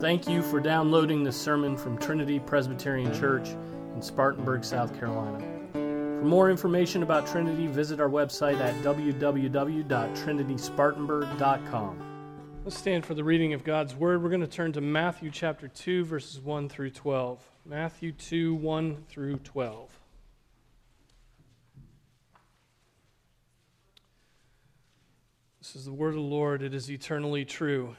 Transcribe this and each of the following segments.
Thank you for downloading this sermon from Trinity Presbyterian Church in Spartanburg, South Carolina. For more information about Trinity, visit our website at www.trinityspartanburg.com. Let's stand for the reading of God's Word. We're going to turn to Matthew chapter 2, verses 1 through 12. Matthew 2, 1 through 12. This is the word of the Lord. It is eternally true.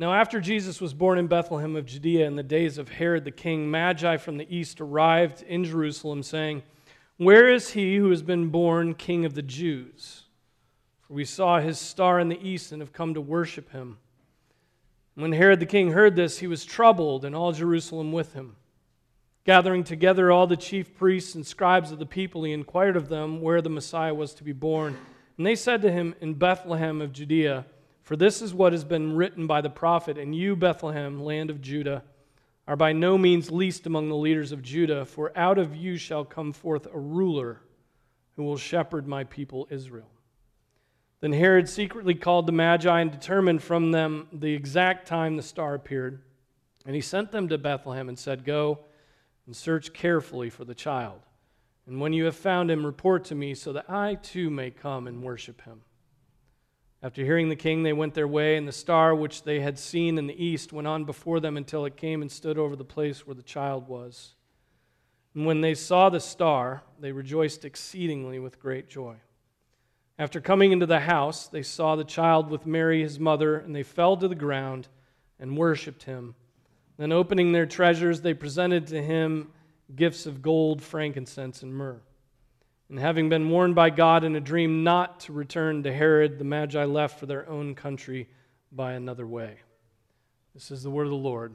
Now, after Jesus was born in Bethlehem of Judea in the days of Herod the king, Magi from the east arrived in Jerusalem, saying, Where is he who has been born king of the Jews? For we saw his star in the east and have come to worship him. When Herod the king heard this, he was troubled, and all Jerusalem with him. Gathering together all the chief priests and scribes of the people, he inquired of them where the Messiah was to be born. And they said to him, In Bethlehem of Judea. For this is what has been written by the prophet, and you, Bethlehem, land of Judah, are by no means least among the leaders of Judah, for out of you shall come forth a ruler who will shepherd my people Israel. Then Herod secretly called the Magi and determined from them the exact time the star appeared. And he sent them to Bethlehem and said, Go and search carefully for the child. And when you have found him, report to me so that I too may come and worship him. After hearing the king, they went their way, and the star which they had seen in the east went on before them until it came and stood over the place where the child was. And when they saw the star, they rejoiced exceedingly with great joy. After coming into the house, they saw the child with Mary, his mother, and they fell to the ground and worshiped him. Then, opening their treasures, they presented to him gifts of gold, frankincense, and myrrh. And having been warned by God in a dream not to return to Herod, the Magi left for their own country by another way. This is the word of the Lord.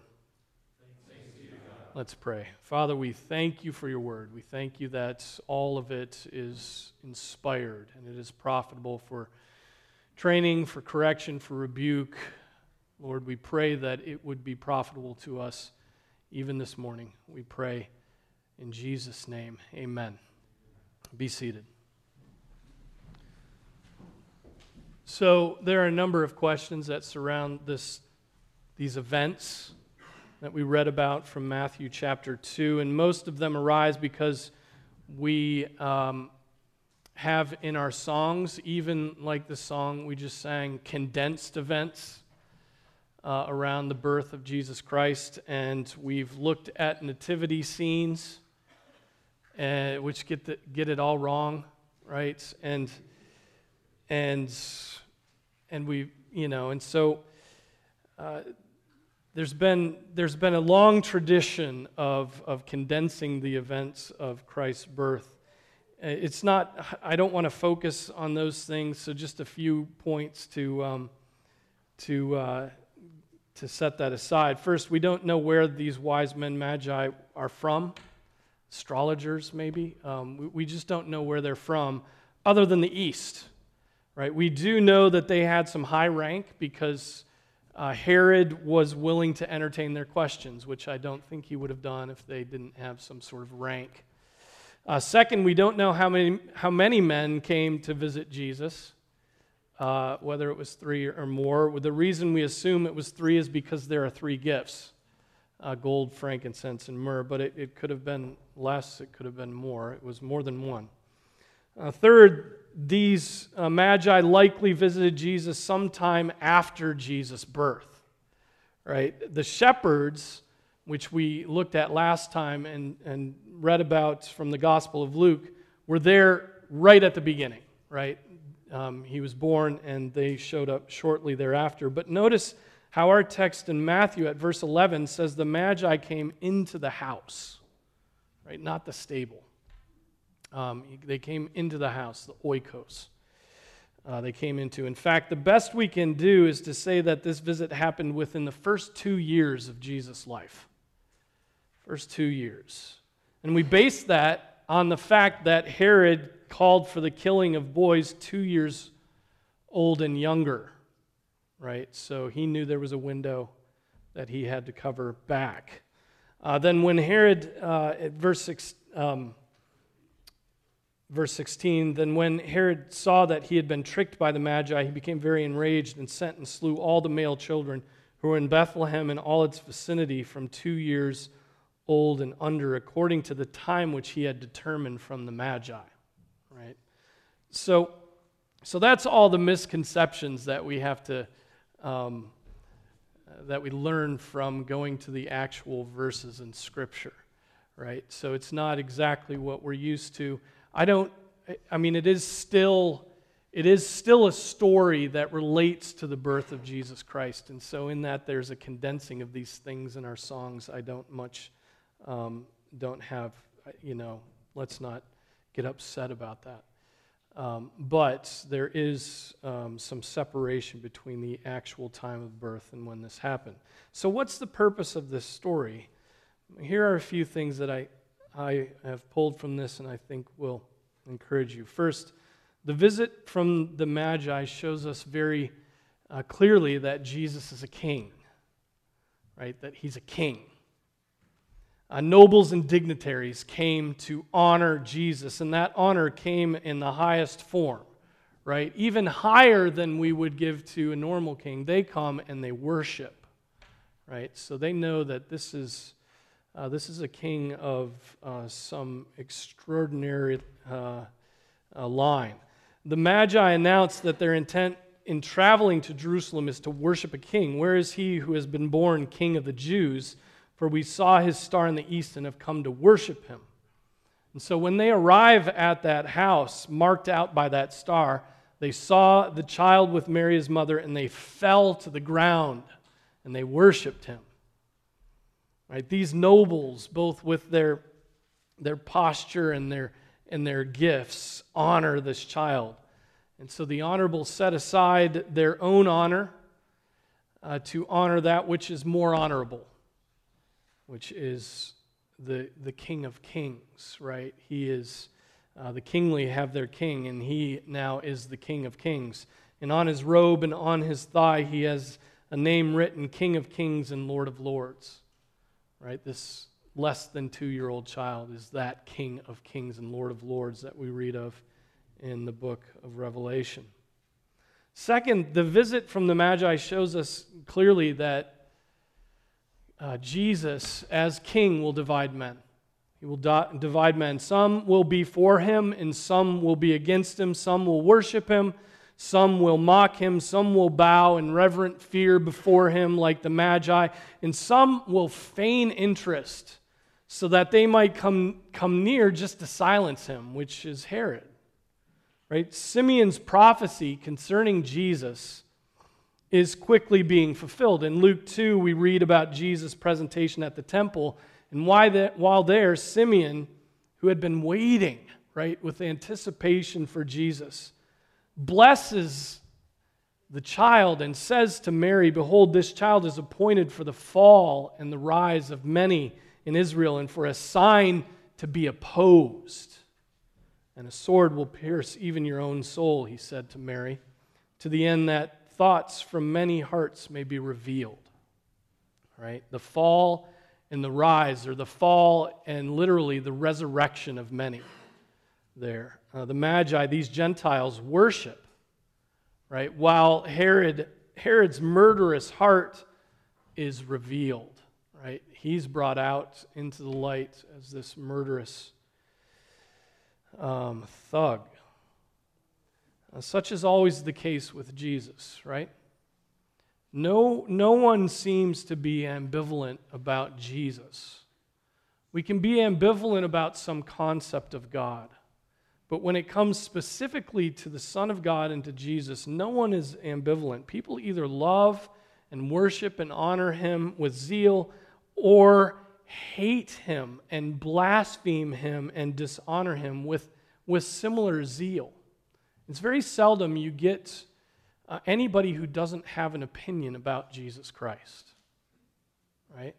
Let's pray. Father, we thank you for your word. We thank you that all of it is inspired and it is profitable for training, for correction, for rebuke. Lord, we pray that it would be profitable to us even this morning. We pray in Jesus' name. Amen. Be seated. So, there are a number of questions that surround this, these events that we read about from Matthew chapter 2, and most of them arise because we um, have in our songs, even like the song we just sang, condensed events uh, around the birth of Jesus Christ, and we've looked at nativity scenes uh, which get, the, get it all wrong, right? And, and, and we, you know, and so uh, there's, been, there's been a long tradition of, of condensing the events of Christ's birth. Uh, it's not, I don't want to focus on those things, so just a few points to, um, to, uh, to set that aside. First, we don't know where these wise men, magi, are from astrologers, maybe. Um, we, we just don't know where they're from, other than the East, right? We do know that they had some high rank because uh, Herod was willing to entertain their questions, which I don't think he would have done if they didn't have some sort of rank. Uh, second, we don't know how many, how many men came to visit Jesus, uh, whether it was three or more. The reason we assume it was three is because there are three gifts uh, gold, frankincense, and myrrh, but it, it could have been less, it could have been more. It was more than one. Uh, third, these uh, magi likely visited Jesus sometime after Jesus' birth. Right? The shepherds, which we looked at last time and, and read about from the Gospel of Luke, were there right at the beginning, right? Um, he was born and they showed up shortly thereafter. But notice how our text in Matthew at verse 11 says the Magi came into the house, right? Not the stable. Um, they came into the house, the oikos. Uh, they came into. In fact, the best we can do is to say that this visit happened within the first two years of Jesus' life. First two years. And we base that on the fact that Herod called for the killing of boys two years old and younger right? So he knew there was a window that he had to cover back. Uh, then, when Herod, uh, at verse, six, um, verse 16, then when Herod saw that he had been tricked by the Magi, he became very enraged and sent and slew all the male children who were in Bethlehem and all its vicinity from two years old and under, according to the time which he had determined from the Magi. Right? So, so that's all the misconceptions that we have to, um, that we learn from going to the actual verses in Scripture. Right? So it's not exactly what we're used to. I don't, I mean, it is still it is still a story that relates to the birth of Jesus Christ. And so, in that, there's a condensing of these things in our songs. I don't much, um, don't have, you know, let's not get upset about that. Um, but there is um, some separation between the actual time of birth and when this happened. So, what's the purpose of this story? Here are a few things that I, I have pulled from this and I think will encourage you. First, the visit from the Magi shows us very uh, clearly that Jesus is a king, right? That he's a king. Uh, nobles and dignitaries came to honor Jesus, and that honor came in the highest form, right? Even higher than we would give to a normal king. They come and they worship, right? So they know that this is, uh, this is a king of uh, some extraordinary uh, uh, line the Magi announce that their intent in traveling to Jerusalem is to worship a king. Where is he who has been born king of the Jews? For we saw his star in the east and have come to worship him. And so when they arrive at that house marked out by that star, they saw the child with Mary, his mother, and they fell to the ground and they worshiped him. Right? These nobles, both with their, their posture and their and their gifts honor this child. And so the honorable set aside their own honor uh, to honor that which is more honorable, which is the, the King of Kings, right? He is, uh, the kingly have their king, and he now is the King of Kings. And on his robe and on his thigh, he has a name written King of Kings and Lord of Lords, right? This less than two year old child is that King of Kings and Lord of Lords that we read of in the book of Revelation. Second, the visit from the Magi shows us clearly that uh, Jesus, as king, will divide men. He will divide men. Some will be for him, and some will be against him. Some will worship him. Some will mock him. Some will bow in reverent fear before him, like the Magi. And some will feign interest so that they might come, come near just to silence him, which is Herod. Right? Simeon's prophecy concerning Jesus is quickly being fulfilled. In Luke 2, we read about Jesus' presentation at the temple, and why that, while there, Simeon, who had been waiting, right, with anticipation for Jesus, blesses the child and says to Mary, Behold, this child is appointed for the fall and the rise of many in Israel and for a sign to be opposed. And a sword will pierce even your own soul, he said to Mary, to the end that thoughts from many hearts may be revealed. Right? The fall and the rise, or the fall and literally the resurrection of many there. Uh, the Magi, these Gentiles, worship, right? While Herod, Herod's murderous heart is revealed right? He's brought out into the light as this murderous um, thug. Uh, such is always the case with Jesus, right? No, no one seems to be ambivalent about Jesus. We can be ambivalent about some concept of God. But when it comes specifically to the Son of God and to Jesus, no one is ambivalent. People either love and worship and honor him with zeal, or hate him and blaspheme him and dishonor him with, with similar zeal. It's very seldom you get uh, anybody who doesn't have an opinion about Jesus Christ, right?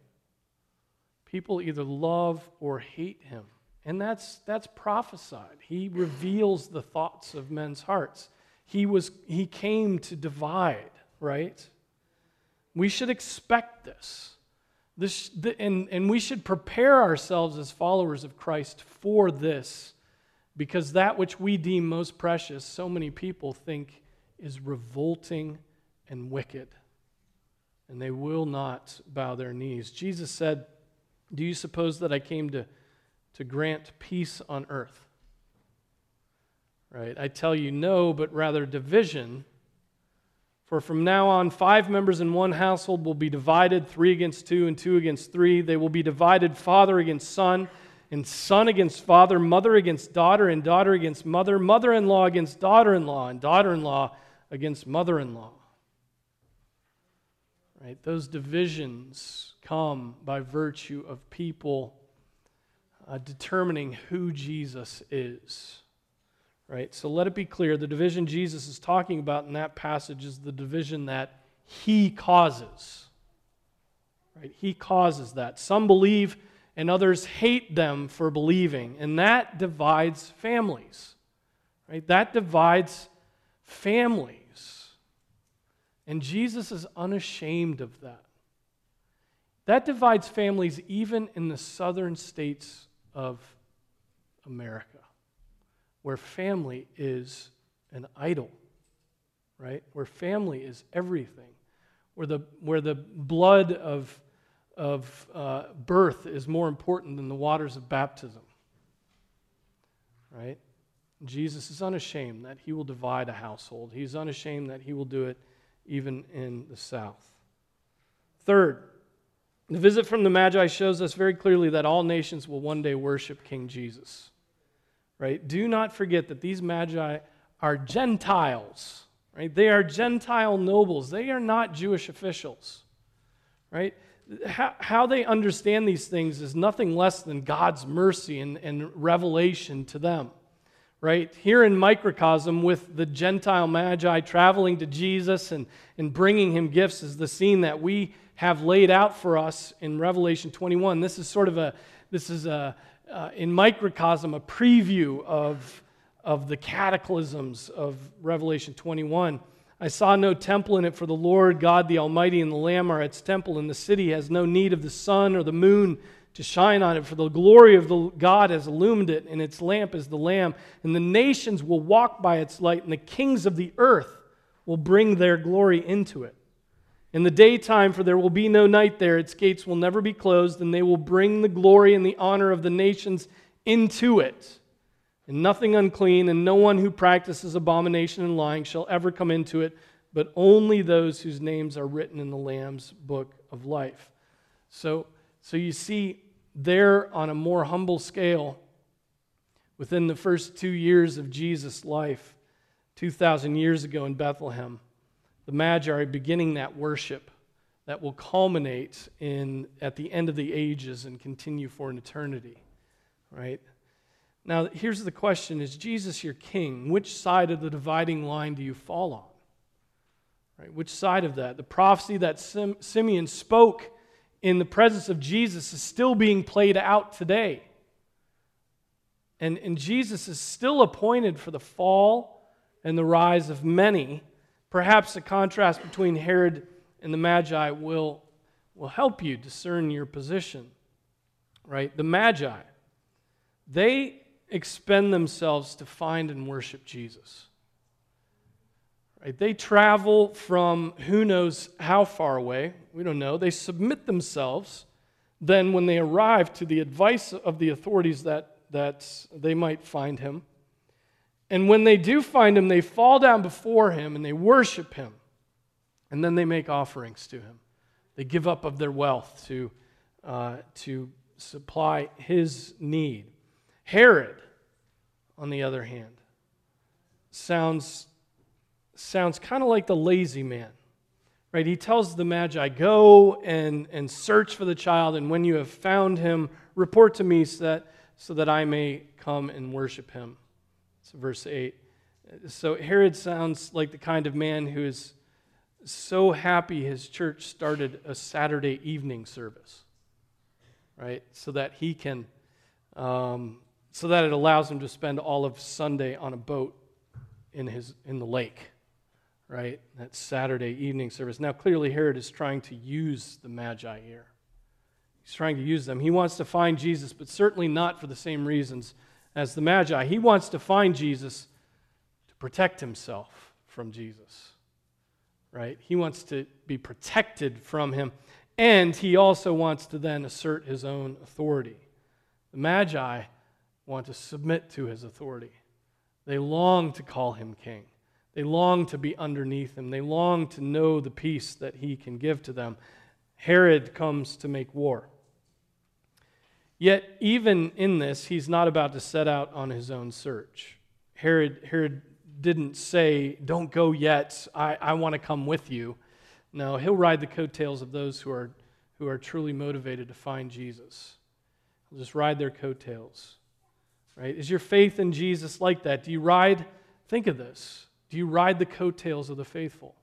People either love or hate him. And that's, that's prophesied. He reveals the thoughts of men's hearts. He, was, he came to divide, right? We should expect this. This, the, and, and we should prepare ourselves as followers of Christ for this because that which we deem most precious, so many people think is revolting and wicked. and they will not bow their knees. Jesus said, Do you suppose that I came to, to grant peace on earth? Right? I tell you, no, but rather division. For from now on, five members in one household will be divided three against two, and two against three. They will be divided father against son, and son against father, mother against daughter, and daughter against mother, mother in law against daughter in law, and daughter in law against mother in law. Right? Those divisions come by virtue of people uh, determining who Jesus is. Right? So let it be clear the division Jesus is talking about in that passage is the division that he causes. Right? He causes that. Some believe and others hate them for believing, and that divides families. Right? That divides families. And Jesus is unashamed of that. That divides families even in the southern states of America, where family is an idol, right? Where family is everything, where the, where the blood of, of uh, birth is more important than the waters of baptism, right? Jesus is unashamed that he will divide a household. He's unashamed that he will do it even in the south. Third, the visit from the Magi shows us very clearly that all nations will one day worship King Jesus. Right? Do not forget that these Magi are Gentiles. Right? They are Gentile nobles. They are not Jewish officials. Right? How, how they understand these things is nothing less than God's mercy and, and revelation to them right? Here in microcosm, with the Gentile Magi traveling to Jesus and, and bringing him gifts, is the scene that we have laid out for us in Revelation 21. This is sort of a, this is a, uh, in microcosm, a preview of, of the cataclysms of Revelation 21. I saw no temple in it, for the Lord God, the Almighty, and the Lamb are its temple, and the city has no need of the sun or the moon to shine on it, for the glory of the God has illumined it, and its lamp is the Lamb. And the nations will walk by its light, and the kings of the earth will bring their glory into it. In the daytime, for there will be no night there, its gates will never be closed, and they will bring the glory and the honor of the nations into it. And nothing unclean, and no one who practices abomination and lying shall ever come into it, but only those whose names are written in the Lamb's book of life. So, so you see, there on a more humble scale, within the first two years of Jesus' life, 2,000 years ago in Bethlehem, the Magi are beginning that worship that will culminate in, at the end of the ages and continue for an eternity, right? Now, here's the question Is Jesus your king? Which side of the dividing line do you fall on? Right? Which side of that? The prophecy that Sim- Simeon spoke in the presence of Jesus is still being played out today. And, and Jesus is still appointed for the fall and the rise of many. Perhaps the contrast between Herod and the Magi will, will help you discern your position. Right? The Magi, they expend themselves to find and worship Jesus. Right? They travel from who knows how far away, we don't know. They submit themselves. Then, when they arrive to the advice of the authorities that, that they might find him, and when they do find him, they fall down before him and they worship him. And then they make offerings to him. They give up of their wealth to, uh, to supply his need. Herod, on the other hand, sounds sounds kind of like the lazy man. Right? He tells the Magi, Go and, and search for the child, and when you have found him, report to me so that, so that I may come and worship him. It's verse 8. So Herod sounds like the kind of man who is so happy his church started a Saturday evening service, right? So that he can, um, so that it allows him to spend all of Sunday on a boat in, his, in the lake right? That Saturday evening service. Now, clearly, Herod is trying to use the Magi here. He's trying to use them. He wants to find Jesus, but certainly not for the same reasons as the Magi. He wants to find Jesus to protect himself from Jesus. right? He wants to be protected from him. And he also wants to then assert his own authority. The Magi want to submit to his authority. They long to call him king. They long to be underneath him. They long to know the peace that he can give to them. Herod comes to make war. Yet, even in this, he's not about to set out on his own search. Herod, Herod didn't say, Don't go yet, I, I want to come with you. No, he'll ride the coattails of those who are, who are truly motivated to find Jesus. He'll just ride their coattails. Right? Is your faith in Jesus like that? Do you ride, think of this, do you ride the coattails of the faithful?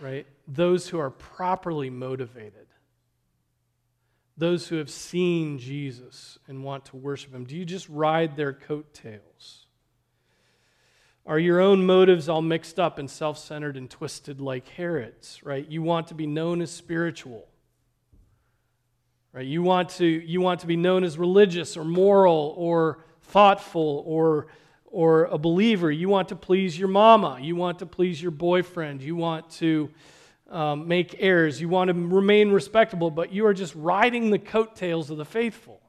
Right? Those who are properly motivated those who have seen Jesus and want to worship him? Do you just ride their coattails? Are your own motives all mixed up and self centered and twisted like Herod's, right? You want to be known as spiritual, right? You want to, you want to be known as religious or moral or thoughtful or, or a believer. You want to please your mama. You want to please your boyfriend. You want to um, make heirs. You want to remain respectable, but you are just riding the coattails of the faithful.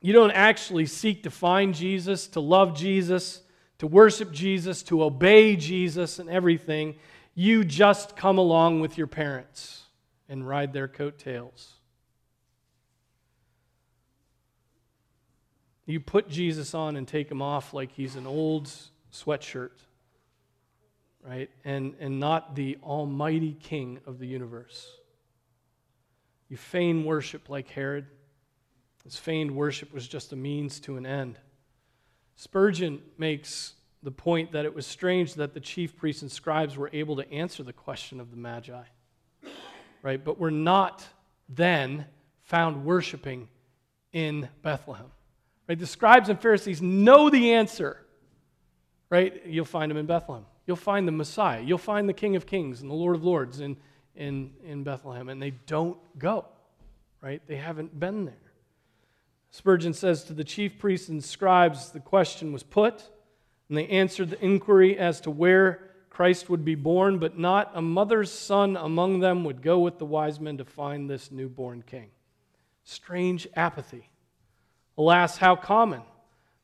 You don't actually seek to find Jesus, to love Jesus, to worship Jesus, to obey Jesus and everything. You just come along with your parents and ride their coattails. You put Jesus on and take him off like he's an old sweatshirt right? And, and not the almighty king of the universe. You feign worship like Herod. His feigned worship was just a means to an end. Spurgeon makes the point that it was strange that the chief priests and scribes were able to answer the question of the Magi, right? But were not then found worshiping in Bethlehem, right? The scribes and Pharisees know the answer, right? You'll find them in Bethlehem. You'll find the Messiah. You'll find the King of Kings and the Lord of Lords in, in, in Bethlehem. And they don't go, right? They haven't been there. Spurgeon says to the chief priests and scribes, the question was put, and they answered the inquiry as to where Christ would be born, but not a mother's son among them would go with the wise men to find this newborn king. Strange apathy. Alas, how common.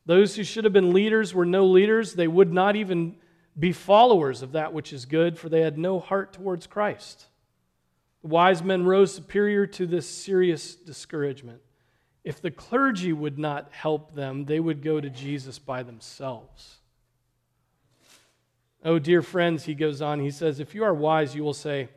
Those who should have been leaders were no leaders. They would not even be followers of that which is good, for they had no heart towards Christ. The wise men rose superior to this serious discouragement. If the clergy would not help them, they would go to Jesus by themselves. Oh, dear friends, he goes on, he says, if you are wise, you will say,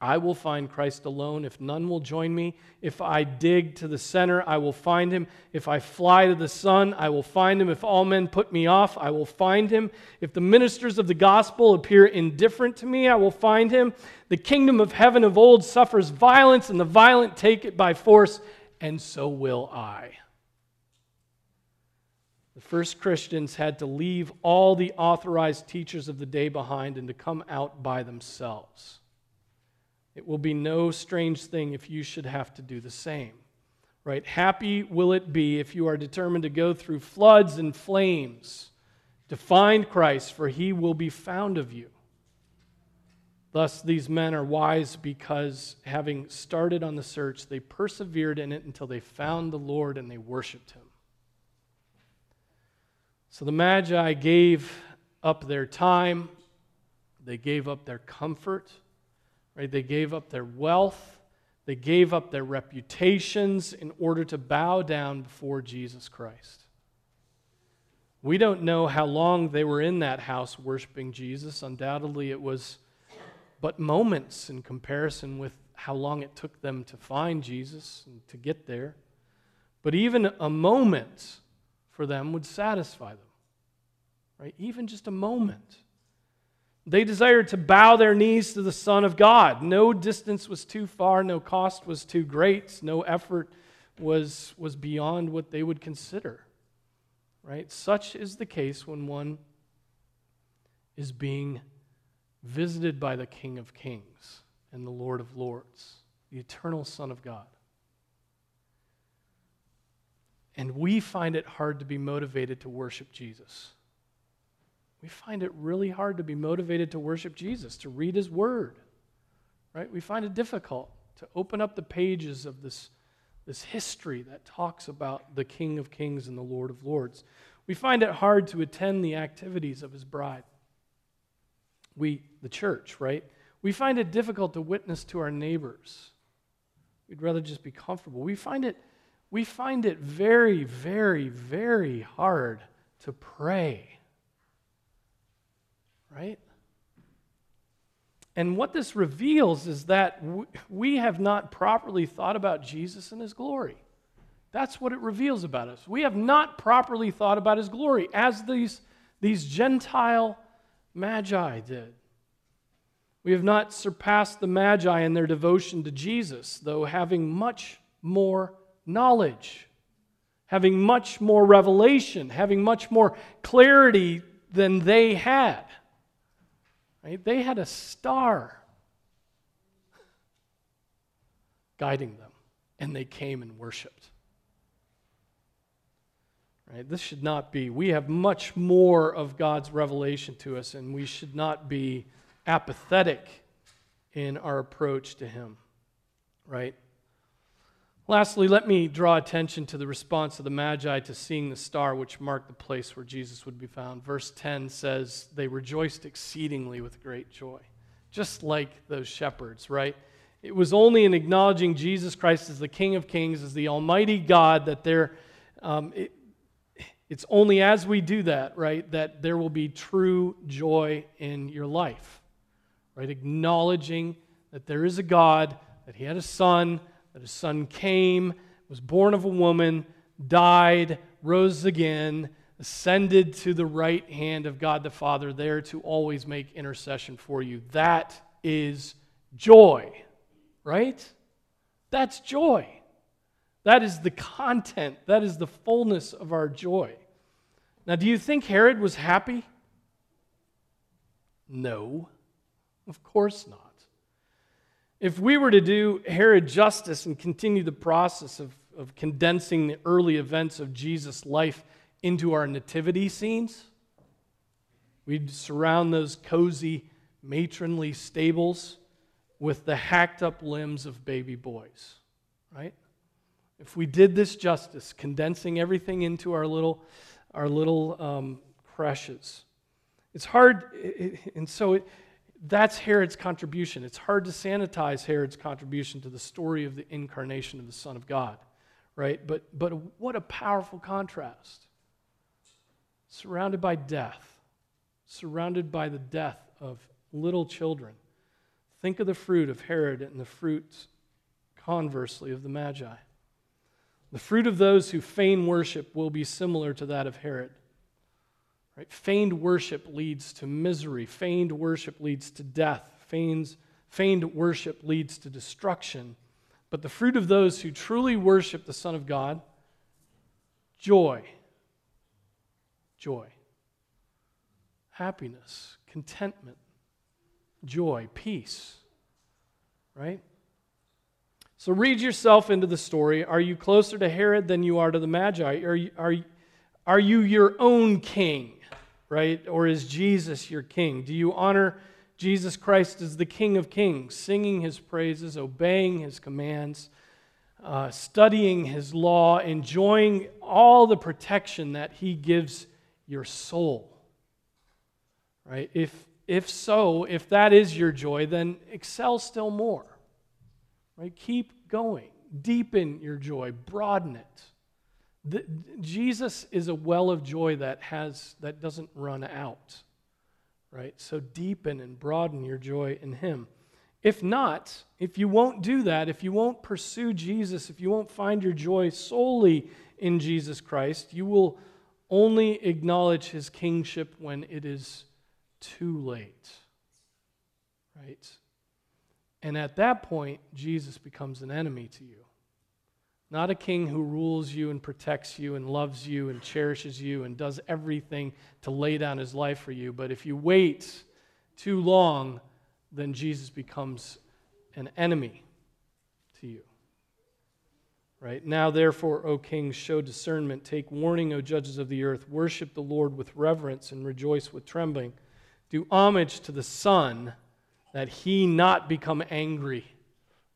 I will find Christ alone. If none will join me, if I dig to the center, I will find him. If I fly to the sun, I will find him. If all men put me off, I will find him. If the ministers of the gospel appear indifferent to me, I will find him. The kingdom of heaven of old suffers violence, and the violent take it by force, and so will I. The first Christians had to leave all the authorized teachers of the day behind and to come out by themselves. It will be no strange thing if you should have to do the same. Right? Happy will it be if you are determined to go through floods and flames to find Christ, for he will be found of you. Thus, these men are wise because, having started on the search, they persevered in it until they found the Lord and they worshiped him. So the Magi gave up their time, they gave up their comfort Right? They gave up their wealth, they gave up their reputations in order to bow down before Jesus Christ. We don't know how long they were in that house worshiping Jesus. Undoubtedly, it was but moments in comparison with how long it took them to find Jesus and to get there. But even a moment for them would satisfy them. Right? Even just a moment. They desired to bow their knees to the Son of God. No distance was too far, no cost was too great, no effort was, was beyond what they would consider. Right? Such is the case when one is being visited by the King of Kings and the Lord of Lords, the eternal Son of God. And we find it hard to be motivated to worship Jesus. we find it really hard to be motivated to worship Jesus, to read his word. Right? We find it difficult to open up the pages of this, this history that talks about the King of Kings and the Lord of Lords. We find it hard to attend the activities of his bride. We, the church, right? We find it difficult to witness to our neighbors. We'd rather just be comfortable. We find it, we find it very, very, very hard to pray. Right? And what this reveals is that we have not properly thought about Jesus and his glory. That's what it reveals about us. We have not properly thought about his glory as these, these Gentile magi did. We have not surpassed the Magi in their devotion to Jesus, though having much more knowledge, having much more revelation, having much more clarity than they had. Right? They had a star guiding them, and they came and worshiped. Right? This should not be. We have much more of God's revelation to us, and we should not be apathetic in our approach to Him, right? Lastly, let me draw attention to the response of the Magi to seeing the star which marked the place where Jesus would be found. Verse 10 says, They rejoiced exceedingly with great joy, just like those shepherds, right? It was only in acknowledging Jesus Christ as the King of Kings, as the Almighty God, that there, um, it, it's only as we do that, right, that there will be true joy in your life right? Acknowledging that there is a God, that he had a son, that his son came, was born of a woman, died, rose again, ascended to the right hand of God the Father, there to always make intercession for you. That is joy, right? That's joy. That is the content, that is the fullness of our joy. Now, do you think Herod was happy? No. Of course not. If we were to do Herod justice and continue the process of, of condensing the early events of Jesus' life into our nativity scenes, we'd surround those cozy, matronly stables with the hacked up limbs of baby boys, right? If we did this justice, condensing everything into our little, our little um, creches, it's hard, and so it, that's Herod's contribution. It's hard to sanitize Herod's contribution to the story of the incarnation of the Son of God, right? But, but what a powerful contrast. Surrounded by death, surrounded by the death of little children. Think of the fruit of Herod and the fruit, conversely, of the Magi. The fruit of those who feign worship will be similar to that of Herod. Right? Feigned worship leads to misery. Feigned worship leads to death. Feigned, feigned worship leads to destruction. But the fruit of those who truly worship the Son of God, joy, joy, happiness, contentment, joy, peace. Right? So read yourself into the story. Are you closer to Herod than you are to the Magi? Are you, are, are you your own king? Right? Or is Jesus your king? Do you honor Jesus Christ as the King of Kings, singing his praises, obeying his commands, uh, studying his law, enjoying all the protection that he gives your soul? Right? If, if so, if that is your joy, then excel still more. Right? Keep going. Deepen your joy, broaden it. The, Jesus is a well of joy that has that doesn't run out. Right? So deepen and broaden your joy in him. If not, if you won't do that, if you won't pursue Jesus, if you won't find your joy solely in Jesus Christ, you will only acknowledge his kingship when it is too late. Right? And at that point, Jesus becomes an enemy to you. Not a king who rules you and protects you and loves you and cherishes you and does everything to lay down his life for you. But if you wait too long, then Jesus becomes an enemy to you. Right? Now, therefore, O kings, show discernment. Take warning, O judges of the earth. Worship the Lord with reverence and rejoice with trembling. Do homage to the Son, that he not become angry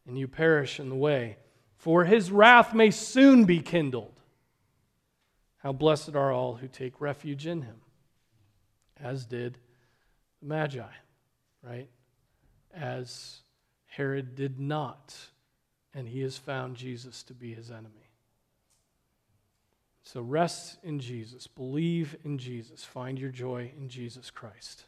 and you perish in the way. For his wrath may soon be kindled. How blessed are all who take refuge in him, as did the Magi, right? As Herod did not, and he has found Jesus to be his enemy. So rest in Jesus, believe in Jesus, find your joy in Jesus Christ.